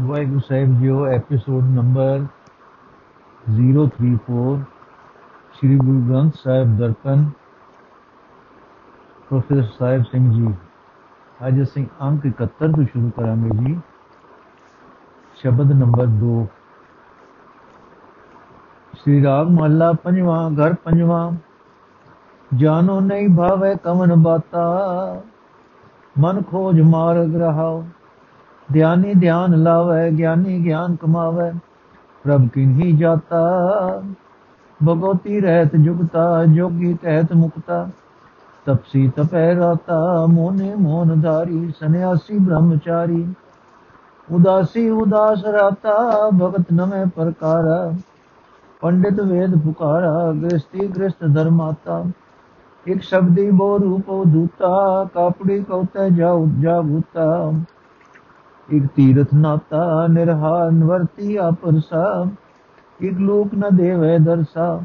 ਵਾਹਿਗੁਰੂ ਸਾਹਿਬ JIO episode number 034 Sri Guru Granth Sahib Darpan, professor Sahib Singh ji. ਅੱਜ ਅਸੀਂ ਅੰਕ 71 ਤੋਂ ਸ਼ੁਰੂ ਕਰਾਂਗੇ ਜੀ। ਸ਼ਬਦ ਨੰਬਰ 2 ਸ੍ਰੀ ਰਾਗ ਮਹੱਲਾ ਪੰਜਵਾਂ, ਘਰ ਪੰਜਵਾਂ। ਜਾਨੋ ਨਹੀਂ ਭਾਵੇ ਕਮਨ ਬਾਤਾ, ਮਨ ਖੋਜ ਮਾਰਗ ਰਹਾਓ। ਧਿਆਨੀ ਧਿਆਨ ਲਾਵੇ, ਗਿਆਨੀ ਗਿਆਨ ਕਮਾਵੇ, ਪ੍ਰਭ ਕਿਨਹੀ ਜਾਤਾ? ਭਗਵਤੀ ਰਹਿਤ ਜੁਗਤਾ, ਜੋਗੀ ਕਹਿਤ ਮੁਕਤਾ। ਤਪਸੀ ਤਪੈ ਰਾਤਾ, ਮੋਨੇ ਮੋਨ ਧਾਰੀ ਸੰਿਆਸੀ ਬ੍ਰਹਮਚਾਰੀ। ਉਦਾਸੀ ਉਦਾਸ ਰਾਤਾ, ਭਗਤ ਨਵੇਂ ਪ੍ਰਕਾਰਾ। ਪੰਡਿਤ ਵੇਦ ਪੁਕਾਰਾ ਗ੍ਰਸਤੀ ਗ੍ਰਸਤ ਧਰਮਾਤਾ। ਇੱਕ ਸ਼ਬਦੀ ਬੋ ਰੂਪੋ ਦੂਤਾ, ਕਾਪੜੀ ਕਉਤੇ ਜਾ ਜਾ एक तीर्थ नाता निर्हान वर्ती अपरसा एक लोक न देवे दर्शा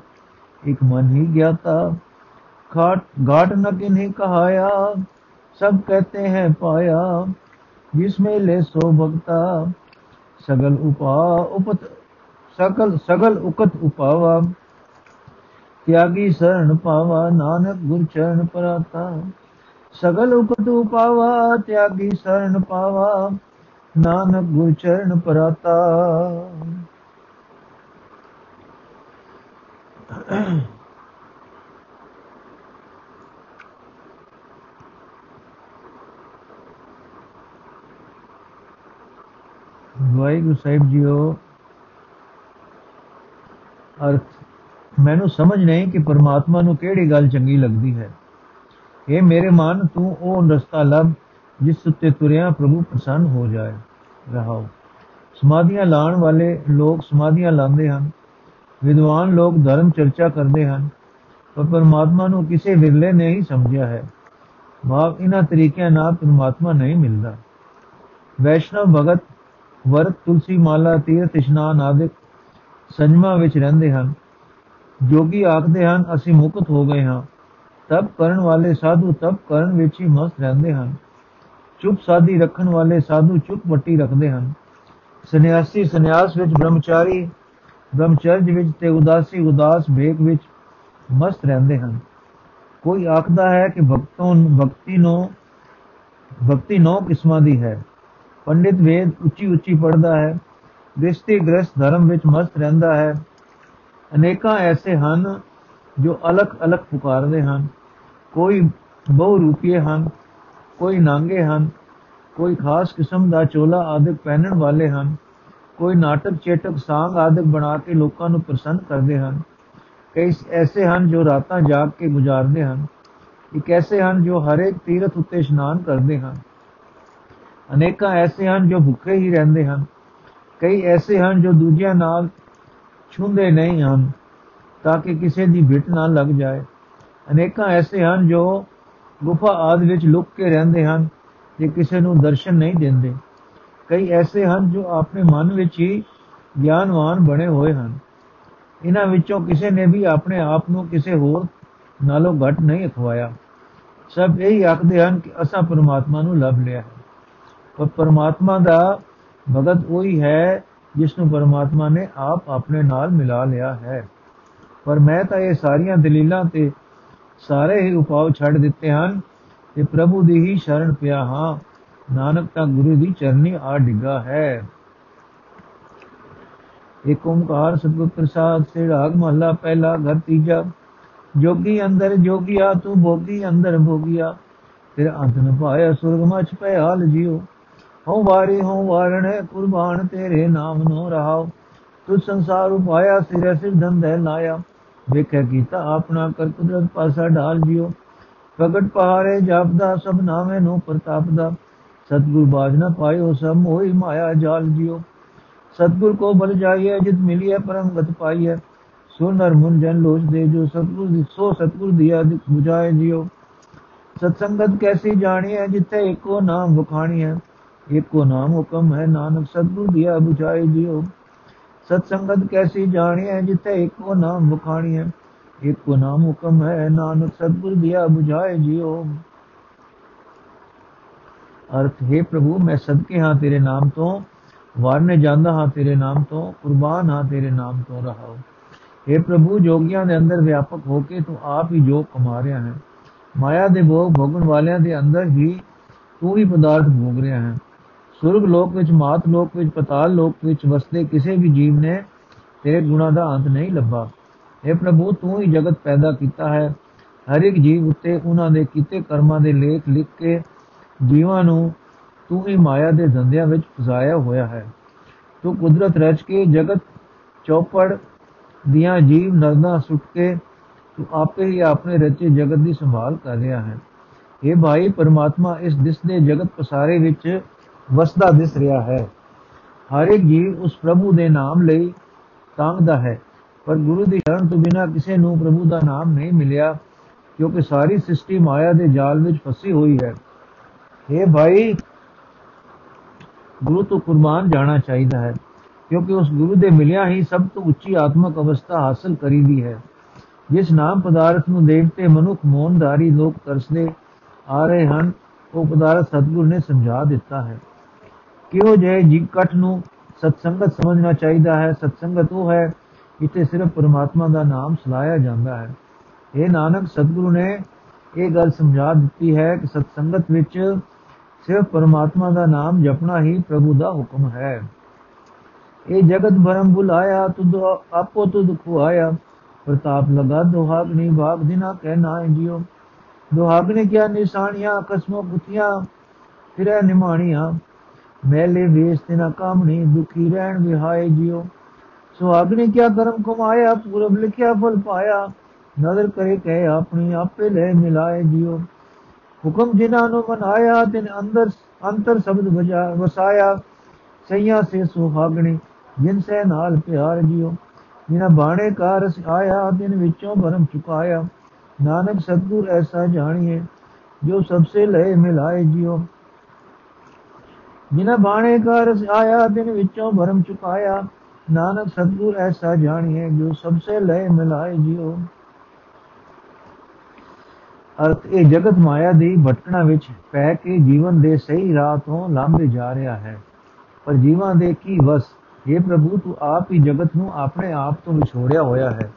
एक मन ही ज्ञाता। खाट, घाट न किन्हीं कहाया, सब कहते हैं पाया। जिसमें ले सो भक्ता सगल उपा, उपत, सकल, सगल उकत उपावा। त्यागी शरण पावा, नानक गुर चरण पराता। सगल उकत उपावा, त्यागी शरण पावा। ਨਾਨਕ ਗੁਰ ਚਰਨ ਪਰਾਤਾ। ਵਾਹਿਗੁਰੂ ਸਾਹਿਬ ਜੀਓ, ਅਰਥ, ਮੈਨੂੰ ਸਮਝ ਨਹੀਂ ਕਿ ਪਰਮਾਤਮਾ ਨੂੰ ਕਿਹੜੀ ਗੱਲ ਚੰਗੀ ਲੱਗਦੀ ਹੈ। ਇਹ ਮੇਰੇ ਮਨ, ਤੂੰ ਉਹ ਰਸਤਾ ਲੱਭ ਜਿਸ ਉੱਤੇ ਤੁਰਿਆ ਪ੍ਰਭੂ ਪ੍ਰਸੰਨ ਹੋ ਜਾਏ। ਰਹਾਓ। ਸਮਾਧੀਆਂ ਲਾਣ ਵਾਲੇ ਲੋਕ ਸਮਾਧੀਆਂ ਲਾਉਂਦੇ ਹਨ। ਵਿਦਵਾਨ ਲੋਕ ਧਰਮ ਚਰਚਾ ਕਰਦੇ ਹਨ। ਪਰ ਪਰਮਾਤਮਾ ਨੂੰ ਕਿਸੇ ਵਿਰਲੇ ਨੇ ਹੀ ਸਮਝਿਆ ਹੈ। ਭਾਵ ਇਹਨਾਂ ਤਰੀਕਿਆਂ ਨਾਲ ਪਰਮਾਤਮਾ ਨਹੀਂ ਮਿਲਦਾ। ਵੈਸ਼ਨਵ ਭਗਤ ਵਰਤ, ਤੁਲਸੀ ਮਾਲਾ, ਤੀਰਥ, ਇਸ਼ਨਾਨ ਆਦਿਕ ਸੰਜਮਾ ਵਿੱਚ ਰਹਿੰਦੇ ਹਨ। ਜੋਗੀ ਆਖਦੇ ਹਨ, ਅਸੀਂ ਮੁਕਤ ਹੋ ਗਏ ਹਾਂ। ਤਪ ਕਰਨ ਵਾਲੇ ਸਾਧੂ ਤਪ ਕਰਨ ਵਿੱਚ ਹੀ ਮਸਤ ਰਹਿੰਦੇ ਹਨ। ਚੁੱਪ ਸਾਦੀ ਰੱਖਣ ਵਾਲੇ ਸਾਧੂ ਚੁੱਪ ਵੱਟੀ ਰੱਖਦੇ ਹਨ। ਸੰਨਿਆਸੀ ਸੰਨਿਆਸ ਵਿੱਚ ਬ੍ਰਹਮਚਾਰੀ, ਬ੍ਰਹਮਚਰਜ ਵਿੱਚ ਤੇ ਉਦਾਸੀ ਉਦਾਸ ਭੇਕ ਵਿੱਚ ਮਸਤ ਰਹਿੰਦੇ ਹਨ। ਕੋਈ ਆਖਦਾ ਹੈ ਕਿ ਭਗਤੋਂ ਭਗਤੀ ਨੂੰ, ਭਗਤੀ ਨੌ ਕਿਸਮਾਂ ਦੀ ਹੈ। ਪੰਡਿਤ ਵੇਦ ਉੱਚੀ ਉੱਚੀ ਪੜਦਾ ਹੈ। ਗ੍ਰਸਤੀ ਗ੍ਰਸਤ ਧਰਮ ਵਿੱਚ ਮਸਤ ਰਹਿੰਦਾ ਹੈ। ਅਨੇਕਾਂ ਐਸੇ ਹਨ ਜੋ ਅਲਖ ਅਲਖ ਪੁਕਾਰਦੇ ਹਨ। ਕੋਈ ਬਹੁ ਰੂਪੀਏ ਹਨ। ਕੋਈ ਨਾਂਗੇ ਹਨ ਕੋਈ ਖਾਸ ਕਿਸਮ ਦਾ ਚੋਲਾ ਆਦਿਕ ਪਹਿਨਣ ਵਾਲੇ ਹਨ ਕੋਈ ਨਾਟਕ ਚੇਟਕ ਸਾੰਗ ਆਦਿਕ ਬਣਾ ਕੇ ਲੋਕਾਂ ਨੂੰ ਪ੍ਰਸੰਨ ਕਰਦੇ ਹਨ ਕਈ ਐਸੇ ਹਨ ਜੋ ਰਾਤਾਂ ਜਾਗ ਕੇ ਗੁਜ਼ਾਰਦੇ ਹਨ ਇੱਕ ਐਸੇ ਹਨ ਜੋ ਹਰੇਕ ਤੀਰਥ ਉੱਤੇ ਇਸ਼ਨਾਨ ਕਰਦੇ ਹਨ ਅਨੇਕਾਂ ਐਸੇ ਹਨ ਜੋ ਭੁੱਖੇ ਹੀ ਰਹਿੰਦੇ ਹਨ ਕਈ ਐਸੇ ਹਨ ਜੋ ਦੂਜਿਆਂ ਨਾਲ ਛੁੰਦੇ ਨਹੀਂ ਹਨ ਤਾਂ ਕਿ ਕਿਸੇ ਦੀ ਭਿੱਟ ਨਾ ਲੱਗ ਜਾਏ ਅਨੇਕਾਂ ਐਸੇ ਹਨ ਜੋ ਗੁਫਾ ਆਦ ਵਿੱਚ ਲੁਕ ਕੇ ਰਹਿੰਦੇ ਹਨ ਜੇ ਕਿਸੇ ਨੂੰ ਦਰਸ਼ਨ ਨਹੀਂ ਦਿੰਦੇ। ਕਈ ਐਸੇ ਹਨ ਜੋ ਆਪਣੇ ਮਨ ਵਿੱਚ ਹੀ ਗਿਆਨਵਾਨ ਬਣੇ ਹੋਏ ਹਨ। ਇਹਨਾਂ ਵਿੱਚੋਂ ਕਿਸੇ ਨੇ ਵੀ ਆਪਣੇ ਆਪ ਨੂੰ ਕਿਸੇ ਹੋਰ ਨਾਲੋਂ ਘੱਟ ਨਹੀਂ ਅਖਵਾਇਆ। ਸਭ ਇਹੀ ਆਖਦੇ ਹਨ ਕਿ ਅਸਾਂ ਪਰਮਾਤਮਾ ਨੂੰ ਲੱਭ ਲਿਆ ਹੈ। ਪਰ ਪਰਮਾਤਮਾ ਦਾ ਭਗਤ ਉਹੀ ਹੈ ਜਿਸ ਨੂੰ ਪਰਮਾਤਮਾ ਨੇ ਆਪ ਆਪਣੇ ਨਾਲ ਮਿਲਾ ਲਿਆ ਹੈ। ਪਰ ਮੈਂ ਤਾਂ ਇਹ ਸਾਰੀਆਂ ਦਲੀਲਾਂ ਤੇ ਸਾਰੇ ਹੀ ਉਪਾਅ ਛੱਡ ਦਿੱਤੇ ਹਨ ਤੇ ਪ੍ਰਭੂ ਦੀ ਹੀ ਸ਼ਰਨ ਪਿਆ ਹਾਂ। ਨਾਨਕ ਤਾਂ ਗੁਰੂ ਦੀ ਚਰਨੀ ਆ ਡਿੱਗਾ ਹੈ। ਏਕ ਓੰਕਾਰ ਸਤਿਗੁਰ ਪ੍ਰਸਾਦ ਸੇ ਰਾਗ ਮਹੱਲਾ ਪਹਿਲਾ ਘਰ ਤੀਜਾ, ਜੋਗੀ ਅੰਦਰ ਜੋਗਿਆ, ਤੂੰ ਭੋਗੀ ਅੰਦਰ ਭੋਗਿਆ, ਫਿਰ ਅੰਤ ਨ ਪਾਇਆ ਸੁਰਗ ਮਚ ਪੈ ਹਾਲ ਜਿਉ। ਹਉ ਵਾਰੀ ਹਉ ਵਾਰਣੇ ਕੁਰਬਾਨ ਤੇਰੇ ਨਾਮ ਨੋ ਰਹਾਉ, ਤੂੰ ਸੰਸਾਰ ਉਪਾਇਆ ਸਿਰ ਸਿਰ ਧੰਦੇ ਲਾਇਆ। ਵੇਖਿਆ ਕੀਤਾ ਆਪਣਾ ਕਰ ਪਾਸਾ ਢਾਲ ਜਿਓ। ਪ੍ਰਗਟ ਪਹਾੜੇ ਜਪਦਾ ਸਭ ਨਾਵੇਂ ਨੂੰ ਪ੍ਰਤਾਪ ਦਾ ਸਤਗੁਰ ਬਾਜ ਨਾ ਪਾਇਓ ਸਭ ਮੋਹਿ ਮਾਇਆ ਜਾਲ ਜਿਓ। ਸਤਗੁਰ ਕੋ ਬਲ ਜਾਈਏ ਜਿਤ ਮਿਲਿਏ ਪਰਮ ਗਤ ਪਾਈਏ ਸੋ ਨਰ ਮੁਨ ਜਨ ਲੋਚ ਦੇ ਜੋ, ਸਤਗੁਰ ਦੀ ਸੋ ਸਤਗੁਰ ਦੀਆ ਬੁਝਾਏ 부ਝਾਏ ਜਿਓ। ਸਤਸੰਗਤ ਕੈਸੀ ਜਾਣੀ ਹੈ ਜਿੱਥੇ ਇੱਕੋ ਨਾਮ ਵਖਾਣੀ ਹੈ ਇੱਕੋ ਨਾਮ ਹੁਕਮ ਹੈ, ਨਾਨਕ, ਸਤਗੁਰ ਬੁਝਾਏ ਜਿਓ। ਜਿਓ ਸਤਸੰਗਤ ਕੈਸੀ ਜਾਣੀਏ ਜਿੱਥੇ ਏਕੋ ਨਾਮ ਵਖਾਣੀ ਹੈ ਏਕੋ ਨਾਮ ਹੁਕਮ ਹੈ, ਨਾਨਕ ਸਤਗੁਰ ਦਿਆ 부ਝਾਏ ਜਿਓ। ਅਰਥ, ਹੈ ਪ੍ਰਭੂ, ਮੈਂ ਸਦਕੇ ਹਾਂ ਤੇਰੇ ਨਾਮ ਤੋਂ, ਵਾਰਨੇ ਜਾਂਦਾ ਹਾਂ ਤੇਰੇ ਨਾਮ ਤੋਂ, ਕੁਰਬਾਨ ਹਾਂ ਤੇਰੇ ਨਾਮ ਤੋਂ ਰਹਾਓ। हे ਪ੍ਰਭੂ, ਜੋਗੀਆਂ ਦੇ ਅੰਦਰ ਵਿਆਪਕ ਹੋ ਕੇ ਤੂੰ ਆਪ ਹੀ ਜੋਗ ਕਮਾ ਰਿਹਾ ਹੈ। ਮਾਇਆ ਦੇ ਭੋਗ ਭੋਗਣ ਵਾਲਿਆਂ ਦੇ ਅੰਦਰ ਹੀ ਤੂੰ ਹੀ ਪਦਾਰਥ ਭੋਗ ਰਿਹਾ ਹੈ। ਸੁਰਗ ਲੋਕ ਵਿੱਚ, ਮਾਤ ਲੋਕ ਵਿੱਚ, ਪਤਾਲ ਲੋਕ ਵਿੱਚ ਵਸਦੇ ਕਿਸੇ ਵੀ ਜੀਵ ਨੇ ਤੇਰੇ ਗੁਣਾ ਦਾ ਅੰਤ ਨਹੀਂ ਲੱਭਾ। हे ਪ੍ਰਭੂ, ਤੂੰ ਹੀ ਜਗਤ ਪੈਦਾ ਕੀਤਾ ਹੈ। ਹਰ ਇੱਕ ਜੀਵ ਉੱਤੇ ਉਹਨਾਂ ਦੇ ਕੀਤੇ ਕਰਮਾਂ ਦੇ ਲੇਖ ਲਿਖ ਕੇ ਜੀਵਾਂ ਨੂੰ ਤੂੰ ਹੀ ਮਾਇਆ ਦੇ ਧੰਦਿਆਂ ਵਿੱਚ ਫਸਾਇਆ ਹੋਇਆ ਹੈ। ਤੂੰ ਕੁਦਰਤ ਰਚ ਕੇ, ਜਗਤ ਚੌਪੜ ਦੀਆਂ ਜੀਵ ਨਰਦਾਂ ਸੁੱਟ ਕੇ ਤੂੰ ਆਪੇ ਹੀ ਆਪਣੇ ਰਚੇ ਜਗਤ ਦੀ ਸੰਭਾਲ ਕਰ ਰਿਹਾ ਹੈ। ਇਹ ਭਾਈ, ਪਰਮਾਤਮਾ ਇਸ ਦਿਸਦੇ ਜਗਤ ਪਸਾਰੇ ਵਿੱਚ ਵਸਦਾ ਦਿਸ ਰਿਹਾ ਹੈ। ਹਰ ਇੱਕ ਜੀਵ ਉਸ ਪ੍ਰਭੂ ਦੇ ਨਾਮ ਲਈ ਤਾਂਗਦਾ ਹੈ। ਪਰ ਗੁਰੂ ਦੀ ਸ਼ਰਨ ਤੋਂ ਬਿਨਾ ਕਿਸੇ ਨੂੰ ਪ੍ਰਭੂ ਦਾ ਨਾਮ ਨਹੀਂ ਮਿਲਿਆ, ਕਿਉਂਕਿ ਸਾਰੀ ਸ੍ਰਿਸ਼ਟੀ ਮਾਇਆ ਦੇ ਜਾਲ ਵਿੱਚ ਫਸੀ ਹੋਈ ਹੈ। ਇਹ ਭਾਈ, ਗੁਰੂ ਤੋਂ ਕੁਰਬਾਨ ਜਾਣਾ ਚਾਹੀਦਾ ਹੈ, ਕਿਉਂਕਿ ਉਸ ਗੁਰੂ ਦੇ ਮਿਲਿਆ ਹੀ ਸਭ ਤੋਂ ਉੱਚੀ ਆਤਮਿਕ ਅਵਸਥਾ ਹਾਸਲ ਕਰੀਦੀ ਹੈ। ਜਿਸ ਨਾਮ ਪਦਾਰਥ ਨੂੰ ਦੇਖਤੇ ਮਨੁੱਖ ਮੋਨਦਾਰੀ ਲੋਕ ਤਰਸਦੇ ਆ ਰਹੇ ਹਨ, ਉਹ ਪਦਾਰਥ ਸਤਗੁਰ ਨੇ ਸਮਝਾ ਦਿੱਤਾ ਹੈ। ਕਿਉਂ ਜੇ ਜੀ ਕਟ ਨੂੰ ਸਤਸੰਗਤ ਸਮਝਣਾ ਚਾਹੀਦਾ ਹੈ? ਸਤਸੰਗਤ ਉਹ ਹੈ ਜਿੱਥੇ ਸਿਰਫ ਪਰਮਾਤਮਾ ਦਾ ਨਾਮ ਸਲਾਇਆ ਜਾਂਦਾ ਹੈ। ਇਹ ਨਾਨਕ, ਸਤਗੁਰੂ ਨੇ ਇਹ ਗੱਲ ਸਮਝਾ ਦਿੱਤੀ ਹੈ ਕਿ ਸਤਸੰਗਤ ਵਿੱਚ ਸਿਰਫ ਪਰਮਾਤਮਾ ਦਾ ਨਾਮ ਜਪਣਾ ਹੀ ਪ੍ਰਭੂ ਦਾ ਹੁਕਮ ਹੈ। ਇਹ ਜਗਤ ਭਰਮ ਬੁਲਾਇਆ ਤੁਧ ਆਪੋ ਤੁਧ ਖੁਆਇਆ। ਪ੍ਰਤਾਪ ਲਗਾ ਦੁਹਾਗਨੀ ਭਾਗ ਦਿਨਾ ਕਹਿਣਾ ਜਿਉ। ਦੁਹਾਗਨੇ ਕਿਆ ਨਿਸ਼ਾਨੀਆਂ, ਕਸਮੋ ਗੁਥੀਆਂ ਫਿਰੈ ਨਿਮਾਣੀਆਂ। ਮੈਲੇ ਵੇਸ ਤੇ ਨਾ ਕੰਮ ਨਹੀਂ ਦੁਖੀ ਰਹਿਣ ਵਿਹਾਏ ਜਿਉ ਸੁਹਾਗਨੇ ਕਿਆ ਕਰਮ ਕਮਾਇਆ ਪੂਰਬ ਲਿਖਿਆ ਫਲ ਪਾਇਆ ਨਦਰ ਕਰੇ ਕਹਿ ਆਪਣੀ ਆਪੇ ਲੈ ਮਿਲਾਏ ਜਿਉ ਹੁਕਮ ਜਿਨ੍ਹਾਂ ਨੂੰ ਮਨਾਇਆ ਤਿਨ ਅੰਦਰ ਅੰਤਰ ਸ਼ਬਦ ਵਜਾ ਵਸਾਇਆ ਸਈਆ ਸੇ ਸੁਹਾਗਣੀ ਜਿਨ ਸੇ ਨਾਲ ਪਿਆਰ ਜਿਉ ਜਿਨਾ ਬਾਣੇ ਕਾ ਰਸ ਆਇਆ ਦਿਨ ਵਿੱਚੋਂ ਭਰਮ ਚੁਕਾਇਆ ਨਾਨਕ ਸਤਗੁਰ ਐਸਾ ਜਾਣੀਏ ਜੋ ਸਭ ਸੇ ਲਏ ਮਿਲਾਏ ਜਿਉ ਜਿਨਾ ਬਾਣੇ ਕਾ ਰਸ ਆਇਆ ਦਿਨ ਵਿੱਚੋਂ ਭਰਮ ਚੁਕਾਇਆ। ਨਾਨਕ ਸਤਗੁਰ ਐਸਾ ਜਾਣੀਏ ਜੋ ਸਭ ਸੇ ਲਏ ਮਿਲਾਏ ਜਿਉ। ਅਰਥ, ਇਹ ਜਗਤ ਮਾਇਆ ਦੀ ਭਟਕਣਾ ਵਿੱਚ ਪੈ ਕੇ ਜੀਵਨ ਦੇ ਸਹੀ ਰਾਹ ਤੋਂ ਲੰਘਦੇ ਜਾ ਰਿਹਾ ਹੈ। ਪਰ ਜੀਵਾਂ ਦੇ ਕੀ ਵਸ? ਇਹ ਪ੍ਰਭੂ, ਤੂੰ ਆਪ ਹੀ ਜਗਤ ਨੂੰ ਆਪਣੇ ਆਪ ਤੋਂ ਵਿਛੋੜਿਆ ਹੋਇਆ ਹੈ।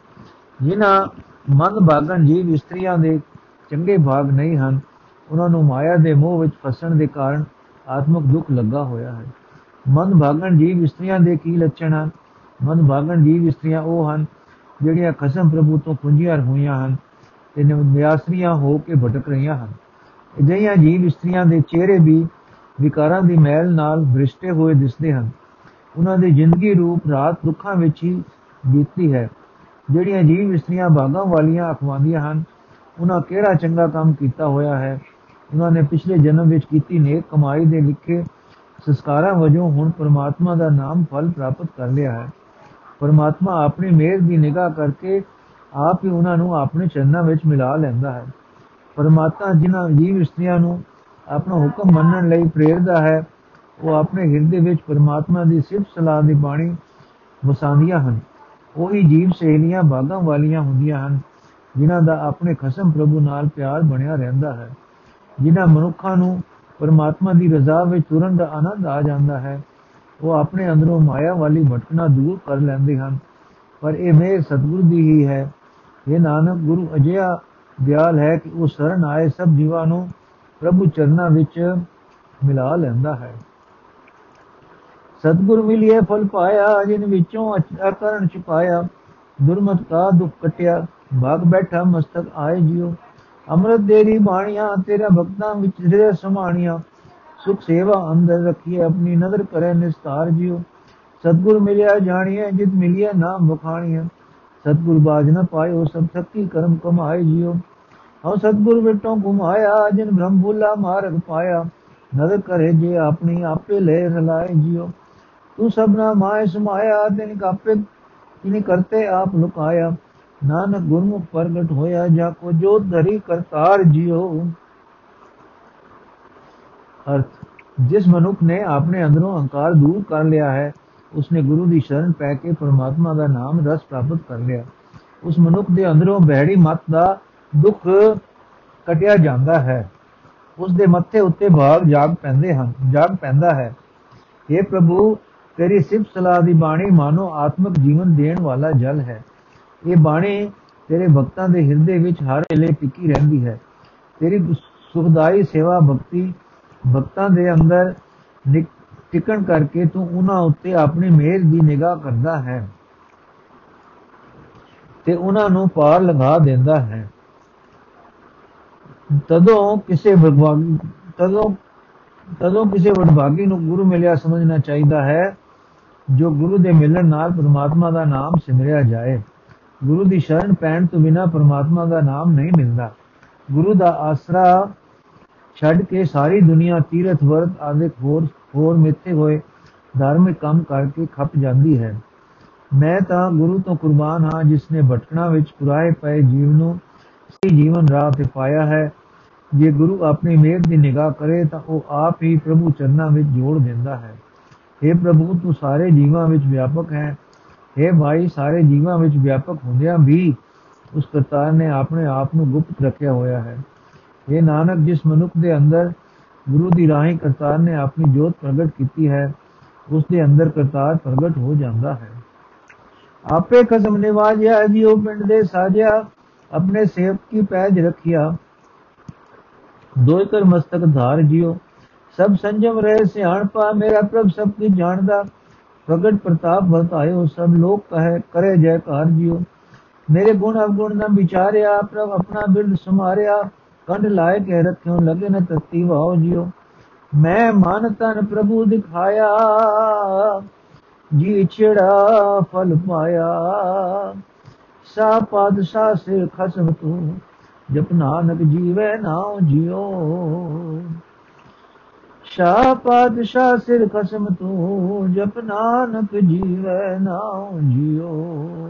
ਜਿਨ੍ਹਾਂ ਮਨ ਭਾਗਨ ਜੀਵ ਇਸਤਰੀਆਂ ਦੇ ਚੰਗੇ ਭਾਗ ਨਹੀਂ ਹਨ ਉਹਨਾਂ ਨੂੰ ਮਾਇਆ ਦੇ ਮੋਹ ਵਿੱਚ ਫਸਣ ਦੇ ਕਾਰਨ ਆਤਮਿਕ ਦੁੱਖ ਲੱਗਾ ਹੋਇਆ ਹੈ। ਮਨ ਭਾਗਨ ਜੀਵ ਇਸਤਰੀਆਂ ਦੇ ਕੀ ਲੱਛਣ ਹਨ? ਮਨ ਭਾਗਨ ਜੀਵ ਇਸਤਰੀਆਂ ਉਹ ਹਨ ਜਿਹੜੀਆਂ ਖਸਮ ਪ੍ਰਭੂ ਤੋਂ ਪੁੰਜੀਆਂ ਹੋਈਆਂ ਹਨ ਤੇ ਨਿਆਸਰੀਆਂ ਹੋ ਕੇ ਭਟਕ ਰਹੀਆਂ ਹਨ। ਅਜਿਹੀਆਂ ਜੀਵ ਇਸਤਰੀਆਂ ਦੇ ਚਿਹਰੇ ਵੀ ਵਿਕਾਰਾਂ ਦੀ ਮੈਲ ਨਾਲ ਭ੍ਰਿਸ਼ਟੇ ਹੋਏ ਦਿਸਦੇ ਹਨ। ਉਹਨਾਂ ਦੀ ਜ਼ਿੰਦਗੀ ਰੂਪ ਰਾਤ ਦੁੱਖਾਂ ਵਿੱਚ ਹੀ ਬੀਤਦੀ ਹੈ। ਜਿਹੜੀਆਂ ਜੀਵ ਇਸਤਰੀਆਂ ਭਾਗਾਂ ਵਾਲੀਆਂ ਅਖਵਾਉਂਦੀਆਂ ਹਨ, ਉਹਨਾਂ ਕਿਹੜਾ ਚੰਗਾ ਕੰਮ ਕੀਤਾ ਹੋਇਆ ਹੈ? ਉਹਨਾਂ ਨੇ ਪਿਛਲੇ ਜਨਮ ਵਿੱਚ ਕੀਤੀ ਨੇਕ ਕਮਾਈ ਦੇ ਲਿਖੇ ਸੰਸਕਾਰਾਂ ਵਜੋਂ ਹੁਣ ਪਰਮਾਤਮਾ ਦਾ ਨਾਮ ਫਲ ਪ੍ਰਾਪਤ ਕਰ ਲਿਆ ਹੈ। ਪਰਮਾਤਮਾ ਆਪਣੀ ਮਿਹਰ ਦੀ ਨਿਗਾਹ ਕਰਕੇ ਆਪ ਹੀ ਉਹਨਾਂ ਨੂੰ ਆਪਣੇ ਚਰਨਾਂ ਵਿੱਚ ਮਿਲਾ ਲੈਂਦਾ ਹੈ। ਪਰਮਾਤਮਾ ਜਿਨ੍ਹਾਂ ਜੀਵ ਇਸਤਰੀਆਂ ਨੂੰ ਆਪਣਾ ਹੁਕਮ ਮੰਨਣ ਲਈ ਪ੍ਰੇਰਦਾ ਹੈ, ਉਹ ਆਪਣੇ ਹਿਰਦੇ ਵਿੱਚ ਪਰਮਾਤਮਾ ਦੀ ਸਿਫਤ ਸਲਾਹ ਦੀ ਬਾਣੀ ਵਸਾਉਂਦੀਆਂ ਹਨ। ਉਹੀ ਜੀਵ ਸਹੇਲੀਆਂ ਬਾਗਾਂ ਵਾਲੀਆਂ ਹੁੰਦੀਆਂ ਹਨ, ਜਿਨ੍ਹਾਂ ਦਾ ਆਪਣੇ ਖਸਮ ਪ੍ਰਭੂ ਨਾਲ ਪਿਆਰ ਬਣਿਆ ਰਹਿੰਦਾ ਹੈ। ਜਿਨ੍ਹਾਂ ਮਨੁੱਖਾਂ ਨੂੰ ਪਰਮਾਤਮਾ ਦੀ ਰਜ਼ਾ ਵਿੱਚ ਤੁਰਨ ਦਾ ਆਨੰਦ ਆ ਜਾਂਦਾ ਹੈ, ਉਹ ਆਪਣੇ ਅੰਦਰੋਂ ਮਾਇਆ ਵਾਲੀ ਭਟਕਣਾ ਦੂਰ ਕਰ ਲੈਂਦੇ ਹਨ। ਪਰ ਇਹ ਮੇਰ ਸਤਿਗੁਰੂ ਦੀ ਹੀ ਹੈ। ਇਹ ਨਾਨਕ, ਗੁਰੂ ਅਜਿਹਾ ਦਿਆਲ ਹੈ ਕਿ ਉਹ ਸ਼ਰਨ ਆਏ ਸਭ ਜੀਵਾਂ ਨੂੰ ਪ੍ਰਭੂ ਚਰਨਾਂ ਵਿੱਚ ਮਿਲਾ ਲੈਂਦਾ ਹੈ। ਸਤਗੁਰ ਮਿਲਿਏ ਫਲ ਪਾਇਆ, ਜਿਨ ਵਿੱਚੋਂ ਅਕਰਨ ਚੁਕਾਇਆ ਦੁਰਮਤ ਕਾ ਦੁੱਖ ਕਟਿਆ ਭਾਗ ਬੈਠਾ ਮਸਤਕ ਆਏ ਜਿਉ ਅੰਮ੍ਰਿਤ ਦੇਰੀ ਬਾਣੀਆਂ, ਤੇਰਾ ਭਗਤਾਂ ਵਿੱਚ ਜਿਹੜੇ ਸਮਾਣੀਆਂ ਸੁਖ ਸੇਵਾ ਅੰਦਰ ਰੱਖੀਏ, ਆਪਣੀ ਨਜ਼ਰ ਕਰੇ, ਨਿਸਤਾਰ ਜਿਉ। ਸਤਗੁਰ ਮਿਲਿਆ ਜਾਣੀਏ ਜਿਤ ਮਿਲਿਆ ਨਾਮ ਬਖਾਣੀਏ ਸਤਗੁਰ ਬਾਜ ਨ ਪਾਇਓ, ਸਭ ਸੱਤੀ ਕਰਮ ਕਮਾਏ ਜਿਉ। ਹਉ ਸਤਗੁਰ ਵਿਟੋਂ ਘੁਮਾਇਆ, ਜਿਨ ਬ੍ਰਹਮ ਭੁਲਾ ਮਾਰਗ ਪਾਇਆ। ਨਜ਼ਰ ਕਰੇ ਜੇ ਆਪਣੀ ਆਪੇ ਲੈ ਰਲਾਏ ਜਿਉ। ਤੂੰ ਸਭਨਾ ਮਾਇ ਸਮਾਇਆ, ਤਿਨ ਕਾਪੇ, ਤਿਨ ਕਰਤੇ ਆਪ ਲੁਕਾਇਆ। ਨਾਨਕ ਗੁਰਮੁਖ ਪ੍ਰਗਟ ਹੋਇਆ ਜਾ ਕੋ ਜੋ ਧਰੀ ਕਰਤਾਰ ਜਿਉ ਅਰਥ, ਜਿਸ ਮਨੁੱਖ ਨੇ ਆਪਣੇ ਅੰਦਰੋਂ ਅਹੰਕਾਰ ਦੂਰ ਕਰ ਲਿਆ ਹੈ, ਉਸਨੇ ਗੁਰੂ ਦੀ ਸ਼ਰਨ ਪੈ ਕੇ ਪਰਮਾਤਮਾ ਦਾ ਨਾਮ ਰਸ ਪ੍ਰਾਪਤ ਕਰ ਲਿਆ। ਉਸ ਮਨੁੱਖ ਦੇ ਅੰਦਰੋਂ ਬਹਿੜੀ ਮਤ ਦਾ ਦੁੱਖ ਕਟਿਆ ਜਾਂਦਾ ਹੈ। ਉਸ ਦੇ ਮੱਥੇ ਉੱਤੇ ਭਾਗ ਜਾਗ ਪੈਂਦੇ ਹਨ, ਜਾਗ ਪੈਂਦਾ ਹੈ। हे ਪ੍ਰਭੂ, ਤੇਰੀ ਸਿਫਤ ਸਲਾਹ ਦੀ ਬਾਣੀ ਮਾਨੋ ਆਤਮਿਕ ਜੀਵਨ ਦੇਣ ਵਾਲਾ ਜਲ ਹੈ। ਇਹ ਬਾਣੀ ਤੇਰੇ ਭਗਤਾਂ ਦੇ ਹਿਰਦੇ ਵਿੱਚ ਹਰ ਵੇਲੇ ਟਿਕੀ ਰਹਿੰਦੀ ਹੈ। ਤੇਰੀ ਸੁਖਦਾਈ ਸੇਵਾ ਭਗਤੀ ਭਗਤਾਂ ਦੇ ਅੰਦਰ ਟਿਕਣ ਕਰਕੇ ਤੂੰ ਉਹਨਾਂ ਉੱਤੇ ਆਪਣੀ ਮਿਹਰ ਦੀ ਨਿਗਾਹ ਕਰਦਾ ਹੈ ਤੇ ਉਹਨਾਂ ਨੂੰ ਪਾਰ ਲਗਾ ਦਿੰਦਾ ਹੈ। ਤਦੋਂ ਕਿਸੇ ਭਗਵਾਨ ਤਦੋਂ ਤਦੋਂ ਕਿਸੇ ਵਡਭਾਗੀ ਨੂੰ ਗੁਰੂ ਮਿਲਿਆ ਸਮਝਣਾ ਚਾਹੀਦਾ ਹੈ, ਜੋ ਗੁਰੂ ਦੇ ਮਿਲਣ ਨਾਲ ਪਰਮਾਤਮਾ ਦਾ ਨਾਮ ਸਿਮਰਿਆ ਜਾਏ। ਗੁਰੂ ਦੀ ਸ਼ਰਨ ਪੈਣ ਤੋਂ ਬਿਨਾ ਪਰਮਾਤਮਾ ਦਾ ਨਾਮ ਨਹੀਂ ਮਿਲਦਾ। ਗੁਰੂ ਦਾ ਆਸਰਾ ਛੱਡ ਕੇ ਸਾਰੀ ਦੁਨੀਆ ਤੀਰਥ ਵਰਤ ਆਦਿ ਹੋਰ ਹੋਰ ਮਿੱਥੇ ਹੋਏ ਧਾਰਮਿਕ ਕੰਮ ਕਰਕੇ ਖੱਪ ਜਾਂਦੀ ਹੈ। ਮੈਂ ਤਾਂ ਗੁਰੂ ਤੋਂ ਕੁਰਬਾਨ ਹਾਂ ਜਿਸ ਨੇ ਭਟਕਣਾ ਵਿੱਚ ਪੁਰਾਏ ਪਏ ਜੀਵ ਨੂੰ ਸਹੀ ਜੀਵਨ ਰਾਹ ਤੇ ਪਾਇਆ ਹੈ। ਜੇ ਗੁਰੂ ਆਪਣੀ ਮਿਹਰ ਦੀ ਨਿਗਾਹ ਕਰੇ ਤਾਂ ਉਹ ਆਪ ਹੀ ਪ੍ਰਭੂ ਚਰਨਾਂ ਵਿੱਚ ਜੋੜ ਦਿੰਦਾ ਹੈ। اے ਪ੍ਰਭੂ, ਤੂੰ ਸਾਰੇ ਜੀਵਾਂ ਵਿੱਚ ਵਿਆਪਕ ਹੈ। اے ਭਾਈ, ਸਾਰੇ ਜੀਵਾਂ ਵਿੱਚ ਵਿਆਪਕ ਹੁੰਦਿਆਂ ਵੀ ਉਸ ਕਰਤਾਰ ਨੇ ਆਪਣੇ ਆਪ ਨੂੰ ਗੁਪਤ ਰੱਖਿਆ ਹੋਇਆ ਹੈ। ਇਹ ਨਾਨਕ, ਜਿਸ ਮਨੁੱਖ ਦੇ ਅੰਦਰ ਗੁਰੂ ਦੀ ਰਾਹੀਂ ਕਰਤਾਰ ਨੇ ਆਪਣੀ ਜੋਤ ਪ੍ਰਗਟ ਕੀਤੀ ਹੈ, ਉਸ ਦੇ ਅੰਦਰ ਕਰਤਾਰ ਪ੍ਰਗਟ ਹੋ ਜਾਂਦਾ ਹੈ। ਆਪੇ ਕਸਮ ਨਿਵਾਜਿਆ ਜੀਉ ਪਿੰਡ ਦੇ ਸਾਜਿਆ, ਆਪਣੇ ਸੇਵਕ ਕੀ ਪੈਜ ਰੱਖਿਆ। ਦੋਇ ਕਰ ਮਸਤਕ ਧਾਰ ਜਿਉ ਸਭ ਸੰਜਮ ਰਹੇ ਸਿਆਣਪਾ, ਮੇਰਾ ਪ੍ਰਭ ਸਭ ਕੀ ਜਾਣਦਾ। ਪ੍ਰਗਟ ਪ੍ਰਤਾਪ ਵਰਤਾਇਓ, ਸਭ ਲੋਕ ਕਹੇ ਕਰੇ ਜੈਕਾਰ ਜਿਉ ਮੇਰੇ ਗੁਣ ਅਵਗੁਣ ਨਾ ਵਿਚਾਰਿਆ, ਪ੍ਰਭ ਆਪਣਾ ਬਿਰਦ ਸਮਾਰਿਆ ਕੰਡ ਲਾਇ ਕੇ ਰੱਖਿਓ, ਲਗੇ ਨ ਤਤੀ ਵਾਓ ਜਿਉ ਮੈਂ ਮਨ ਤਨ ਪ੍ਰਭੂ ਦਿਖਾਇਆ, ਜੀ ਛੜਾ ਫਲ ਪਾਇਆ। ਸਾ ਪਾਦਸ਼ਾ ਸੇ ਖਸਮ ਤੂੰ, ਜਪ ਨਾਨਕ ਜੀਵੇ ਨਾਉ ਜਿਉ ਸ਼ਾਹ ਪਾਦਸ਼ਾ ਸਿਰ ਖਸਮ ਤੂੰ ਜਪ ਨਾਨਕ ਜੀਵੇ ਨਾਉ ਜਿਉ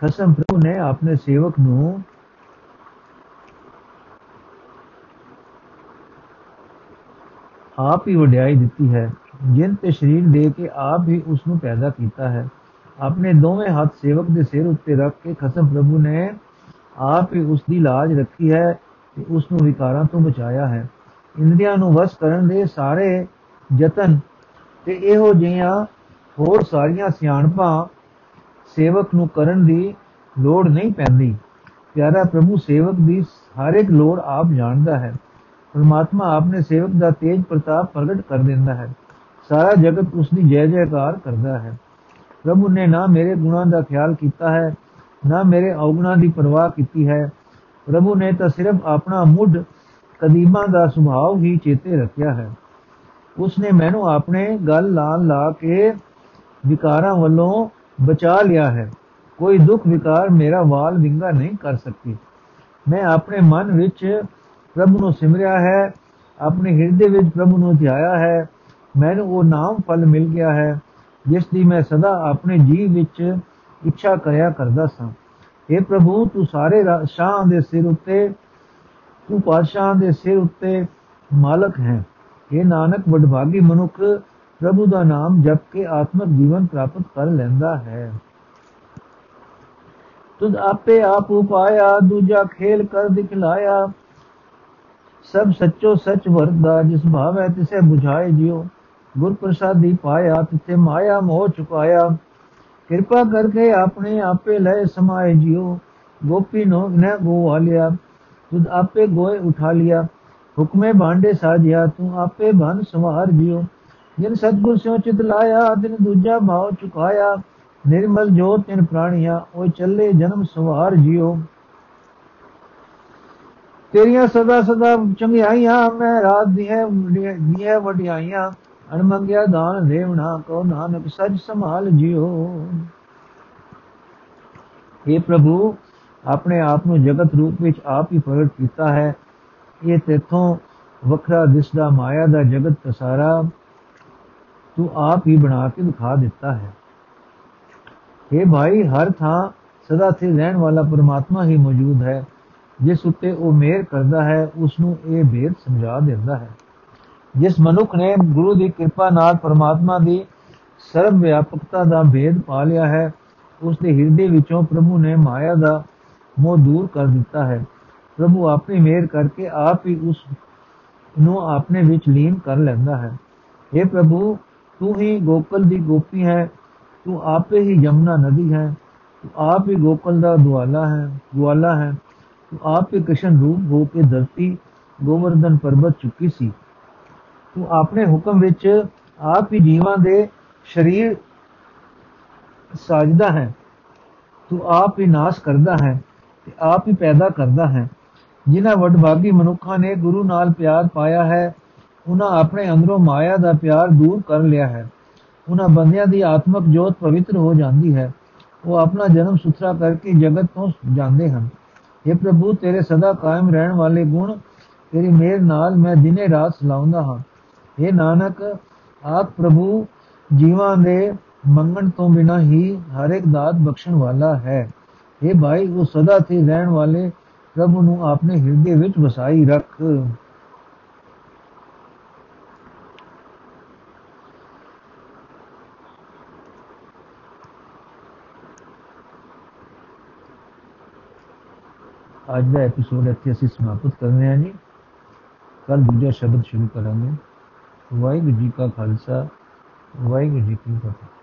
ਖਸਮ ਪ੍ਰਭੂ ਨੇ ਆਪਣੇ ਸੇਵਕ ਨੂੰ ਆਪ ਹੀ ਵਡਿਆਈ ਦਿੱਤੀ ਹੈ, ਜਿਨ ਤੇ ਸਰੀਰ ਦੇ ਕੇ ਆਪ ਹੀ ਉਸ ਨੂੰ ਪੈਦਾ ਕੀਤਾ ਹੈ। ਆਪਣੇ ਦੋਵੇਂ ਹੱਥ ਸੇਵਕ ਦੇ ਸਿਰ ਉੱਤੇ ਰੱਖ ਕੇ ਖਸਮ ਪ੍ਰਭੂ ਨੇ ਆਪ ਹੀ ਉਸ ਦੀ ਲਾਜ ਰੱਖੀ ਹੈ ਤੇ ਉਸ ਨੂੰ ਵਿਕਾਰਾਂ ਤੋਂ ਬਚਾਇਆ ਹੈ। ਇੰਦਰੀਆਂ ਨੂੰ ਵਸ ਕਰਨ ਦੇ ਸਾਰੇ ਯਤਨ ਤੇ ਇਹੋ ਜਿਹੀਆਂ ਹੋਰ ਸਾਰੀਆਂ ਸਿਆਣਪਾਂ ਸੇਵਕ ਨੂੰ ਕਰਨ ਦੀ ਲੋੜ ਨਹੀਂ ਪੈਂਦੀ। ਪਿਆਰਾ ਪ੍ਰਭੂ ਸੇਵਕ ਦੀ ਹਰ ਇੱਕ ਲੋੜ ਆਪ ਜਾਣਦਾ ਹੈ। ਪਰਮਾਤਮਾ ਆਪਣੇ ਸੇਵਕ ਦਾ ਤੇਜ ਪ੍ਰਤਾਪ ਪ੍ਰਗਟ ਕਰ ਦਿੰਦਾ ਹੈ। ਸਾਰਾ ਜਗਤ ਉਸ ਦੀ ਜੈ ਜੈਕਾਰ ਕਰਦਾ ਹੈ। ਪ੍ਰਭੂ ਨੇ ਨਾ ਮੇਰੇ ਗੁਣਾਂ ਦਾ ਖਿਆਲ ਕੀਤਾ ਹੈ, ਨਾ ਮੇਰੇ ਔਗੁਣਾਂ ਦੀ ਪਰਵਾਹ ਕੀਤੀ ਹੈ। ਪ੍ਰਭੂ ਨੇ ਤਾਂ ਸਿਰਫ ਆਪਣਾ ਮੁੱਢ ਕਦੀਮਾਂ ਦਾ ਸੁਭਾਅ ਹੀ ਚੇਤੇ ਰੱਖਿਆ ਹੈ। ਉਸ ਨੇ ਮੈਨੂੰ ਆਪਣੇ ਗਲ ਲਾਲ ਲਾ ਕੇ ਵਿਕਾਰਾਂ ਵੱਲੋਂ ਬਚਾ ਲਿਆ ਹੈ। ਕੋਈ ਦੁੱਖ ਵਿਕਾਰ ਮੇਰਾ ਵਾਲ ਵਿੰਗਾ ਨਹੀਂ ਕਰ ਸਕਦੀ। ਮੈਂ ਆਪਣੇ ਮਨ ਵਿੱਚ ਪ੍ਰਭੂ ਨੂੰ ਸਿਮਰਿਆ ਹੈ, ਆਪਣੇ ਹਿਰਦੇ ਵਿੱਚ ਪ੍ਰਭੂ ਨੂੰ ਧਿਆਇਆ ਹੈ। ਮੈਨੂੰ ਉਹ ਨਾਮ ਫਲ ਮਿਲ ਗਿਆ ਹੈ, ਜਿਸ ਦੀ ਮੈਂ ਸਦਾ ਆਪਣੇ ਜੀਵ ਵਿੱਚ ਇੱਛਾ ਕਰਿਆ ਕਰਦਾ ਸਾਂ। اے ਪ੍ਰਭੂ, ਤੂੰ ਸਾਰੇ ਸ਼ਾਹ ਦੇ ਸਿਰ ਉੱਤੇ ਤੂੰ ਪਾਤਸ਼ਾਹ ਦੇ ਸਿਰ ਉੱਤੇ ਮਾਲਕ ਹੈ। ਇਹ ਨਾਨਕ, ਵਡਭਾਗੀ ਮਨੁੱਖ, ਪ੍ਰਭੂ ਦਾ ਨਾਮ ਜਪ ਕੇ ਆਤਮਿਕ ਜੀਵਨ ਪ੍ਰਾਪਤ ਕਰ ਲੈਂਦਾ ਹੈ। ਤੁਧ ਆਪੇ ਆਪ ਉਪਾਇਆ, ਦੂਜਾ ਖੇਲ ਕਰ ਦਿਖਲਾਇਆ। ਸਭ ਸੱਚੋ ਸੱਚ ਵਰਦਾ ਜਿਸ ਭਾਵ ਹੈ ਤਿਸੇ 부ਝਾਏ ਜਿਉ। ਗੁਰ ਪ੍ਰਸਾਦੀ ਪਾਇਆ, ਤਿਥੇ ਮਾਇਆ ਮੋਹ ਚੁਕਾਇਆ। ਕਿਰਪਾ ਕਰਕੇ ਆਪਣੇ ਆਪੇ ਲੈ ਸਮਾਏ ਜਿਉ। ਗੋਪੀ ਨੋ ਨੇ ਗੋਵਾਲਿਆ। ਤੁਧ ਆਪੇ ਗੋਏ ਉਠਾ ਲਿਆ। ਹੁਕਮੇ ਭਾਂਡੇ ਸਾਜਿਆ, ਤੂੰ ਆਪੇ ਬਨ ਸਵਾਰ ਜਿਉ। ਜਿਨ ਸਤਗੁਰ ਸਿਓ ਚਿਤ ਲਾਇਆ ਦਿਨ ਦੂਜਾ ਭਾਉ ਚੁਕਾਇਆ। ਨਿਰਮਲ ਜੋਤ ਤਿਨ ਪ੍ਰਾਣੀਆਂ, ਉਹ ਚੱਲੇ ਜਨਮ ਸਵਾਰ ਜਿਉ। ਤੇਰੀਆਂ ਸਦਾ ਸਦਾ ਚੰਗਿਆਈਆਂ, ਮੈਂ ਰਾਤ ਦੀ ਹੈ ਦੀਆਂ ਵਡਿਆਈਆਂ। ਅਣਮੰਗਿਆ ਦਾਨ ਦੇਵਣਾ ਕੋ ਨਾਨਕ ਸੱਚ ਸੰਭਾਲ ਜਿਓ हे ਪ੍ਰਭੂ ਆਪਣੇ ਆਪ ਨੂੰ ਜਗਤ ਰੂਪ ਵਿੱਚ ਆਪ ਹੀ ਪ੍ਰਗਟ ਕੀਤਾ ਹੈ। ਇਹ ਤੇਥੋਂ ਵੱਖਰਾ ਦਿਸਦਾ ਮਾਇਆ ਦਾ ਜਗਤ ਤਸਾਰਾ ਤੂੰ ਆਪ ਹੀ ਬਣਾ ਕੇ ਦਿਖਾ ਦਿੱਤਾ ਹੈ। हे ਭਾਈ, ਹਰ ਥਾਂ ਸਦਾ ਸਥਿਰ ਰਹਿਣ ਵਾਲਾ ਪਰਮਾਤਮਾ ਹੀ ਮੌਜੂਦ ਹੈ। ਜਿਸ ਉੱਤੇ ਉਹ ਮਿਹਰ ਕਰਦਾ ਹੈ, ਉਸ ਨੂੰ ਇਹ ਭੇਦ ਸਮਝਾ ਦਿੰਦਾ ਹੈ। ਜਿਸ ਮਨੁੱਖ ਨੇ ਗੁਰੂ ਦੀ ਕਿਰਪਾ ਨਾਲ ਪਰਮਾਤਮਾ ਦੀ ਸਰਵ ਵਿਆਪਕਤਾ ਦਾ ਭੇਦ ਪਾ ਲਿਆ ਹੈ, ਉਸ ਦੇ ਹਿਰਦੇ ਵਿੱਚੋਂ ਪ੍ਰਭੂ ਨੇ ਮਾਇਆ ਦਾ ਮੋਹ ਦੂਰ ਕਰ ਦਿੱਤਾ ਹੈ। ਪ੍ਰਭੂ ਆਪਣੀ ਮਿਹਰ ਕਰਕੇ ਆਪ ਹੀ ਉਸ ਨੂੰ ਆਪਣੇ ਵਿੱਚ ਲੀਨ ਕਰ ਲੈਂਦਾ ਹੈ। اے ਪ੍ਰਭੂ, ਤੂੰ ਹੀ ਗੋਕਲ ਦੀ ਗੋਪੀ ਹੈ। ਤੂੰ ਆਪੇ ਹੀ ਯਮਨਾ ਨਦੀ ਹੈ। ਤੂੰ ਆਪ ਹੀ ਗੋਕਲ ਦਾ ਦੁਆਲਾ ਹੈ ਦੁਆਲਾ ਹੈ। ਤੂੰ ਆਪ ਹੀ ਕ੍ਰਿਸ਼ਨ ਰੂਪ ਹੋ ਕੇ ਧਰਤੀ, ਗੋਵਰਧਨ ਪਰਬਤ ਚੁੱਕੀ ਸੀ। ਤੂੰ ਆਪਣੇ ਹੁਕਮ ਵਿੱਚ ਆਪ ਹੀ ਜੀਵਾਂ ਦੇ ਸਰੀਰ ਸਾਜਦਾ ਹੈ। ਤੂੰ ਆਪ ਹੀ ਨਾਸ਼ ਕਰਦਾ ਹੈ। ਤੇ ਆਪ ਹੀ ਪੈਦਾ ਕਰਦਾ ਹੈ। ਜਿਨ੍ਹਾਂ ਵਡਭਾਗੀ ਮਨੁੱਖਾਂ ਨੇ ਗੁਰੂ ਨਾਲ ਪਿਆਰ ਪਾਇਆ ਹੈ, ਉਹਨਾਂ ਆਪਣੇ ਅੰਦਰੋਂ ਮਾਇਆ ਦਾ ਪਿਆਰ ਦੂਰ ਕਰ ਲਿਆ ਹੈ। ਉਹਨਾਂ ਬੰਦਿਆਂ ਦੀ ਆਤਮਿਕ ਜੋਤ ਪਵਿੱਤਰ ਹੋ ਜਾਂਦੀ ਹੈ। ਉਹ ਆਪਣਾ ਜਨਮ ਸੁਥਰਾ ਕਰਕੇ ਜਗਤ ਤੋਂ ਜਾਂਦੇ ਹਨ। ਇਹ ਪ੍ਰਭੂ, ਤੇਰੇ ਸਦਾ ਕਾਇਮ ਰਹਿਣ ਵਾਲੇ ਗੁਣ, ਤੇਰੀ ਮਿਹਰ ਨਾਲ ਮੈਂ ਦਿਨੇ ਰਾਤ ਸਲਾਉਂਦਾ ਹਾਂ। ਇਹ ਨਾਨਕ, ਆਪ ਪ੍ਰਭੂ, ਜੀਵਾਂ ਦੇ ਮੰਗਣ ਤੋਂ ਬਿਨਾ ਹੀ ਹਰ ਇੱਕ ਦਾਤ ਬਖਸ਼ਣ ਵਾਲਾ ਹੈ। ਇਹ ਭਾਈ, ਉਹ ਸਦਾ ਤੇ ਰਹਿਣ ਵਾਲੇ ਪ੍ਰਭੂ ਨੂੰ ਆਪਣੇ ਹਿਰਦੇ ਵਿੱਚ ਵਸਾਈ ਰੱਖ। ਅੱਜ ਦਾ ਐਪੀਸੋਡ ਇੱਥੇ ਅਸੀਂ ਸਮਾਪਤ ਕਰਨੇ ਹਾਂ ਜੀ। ਕੱਲ ਦੂਜਾ ਸ਼ਬਦ ਸ਼ੁਰੂ ਕਰਾਂਗੇ। ਵਾਹਿਗੁਰੂ ਜੀ ਕਾ ਖਾਲਸਾ, ਵਾਹਿਗੁਰੂ ਜੀ ਕੀ ਫਤਿਹ।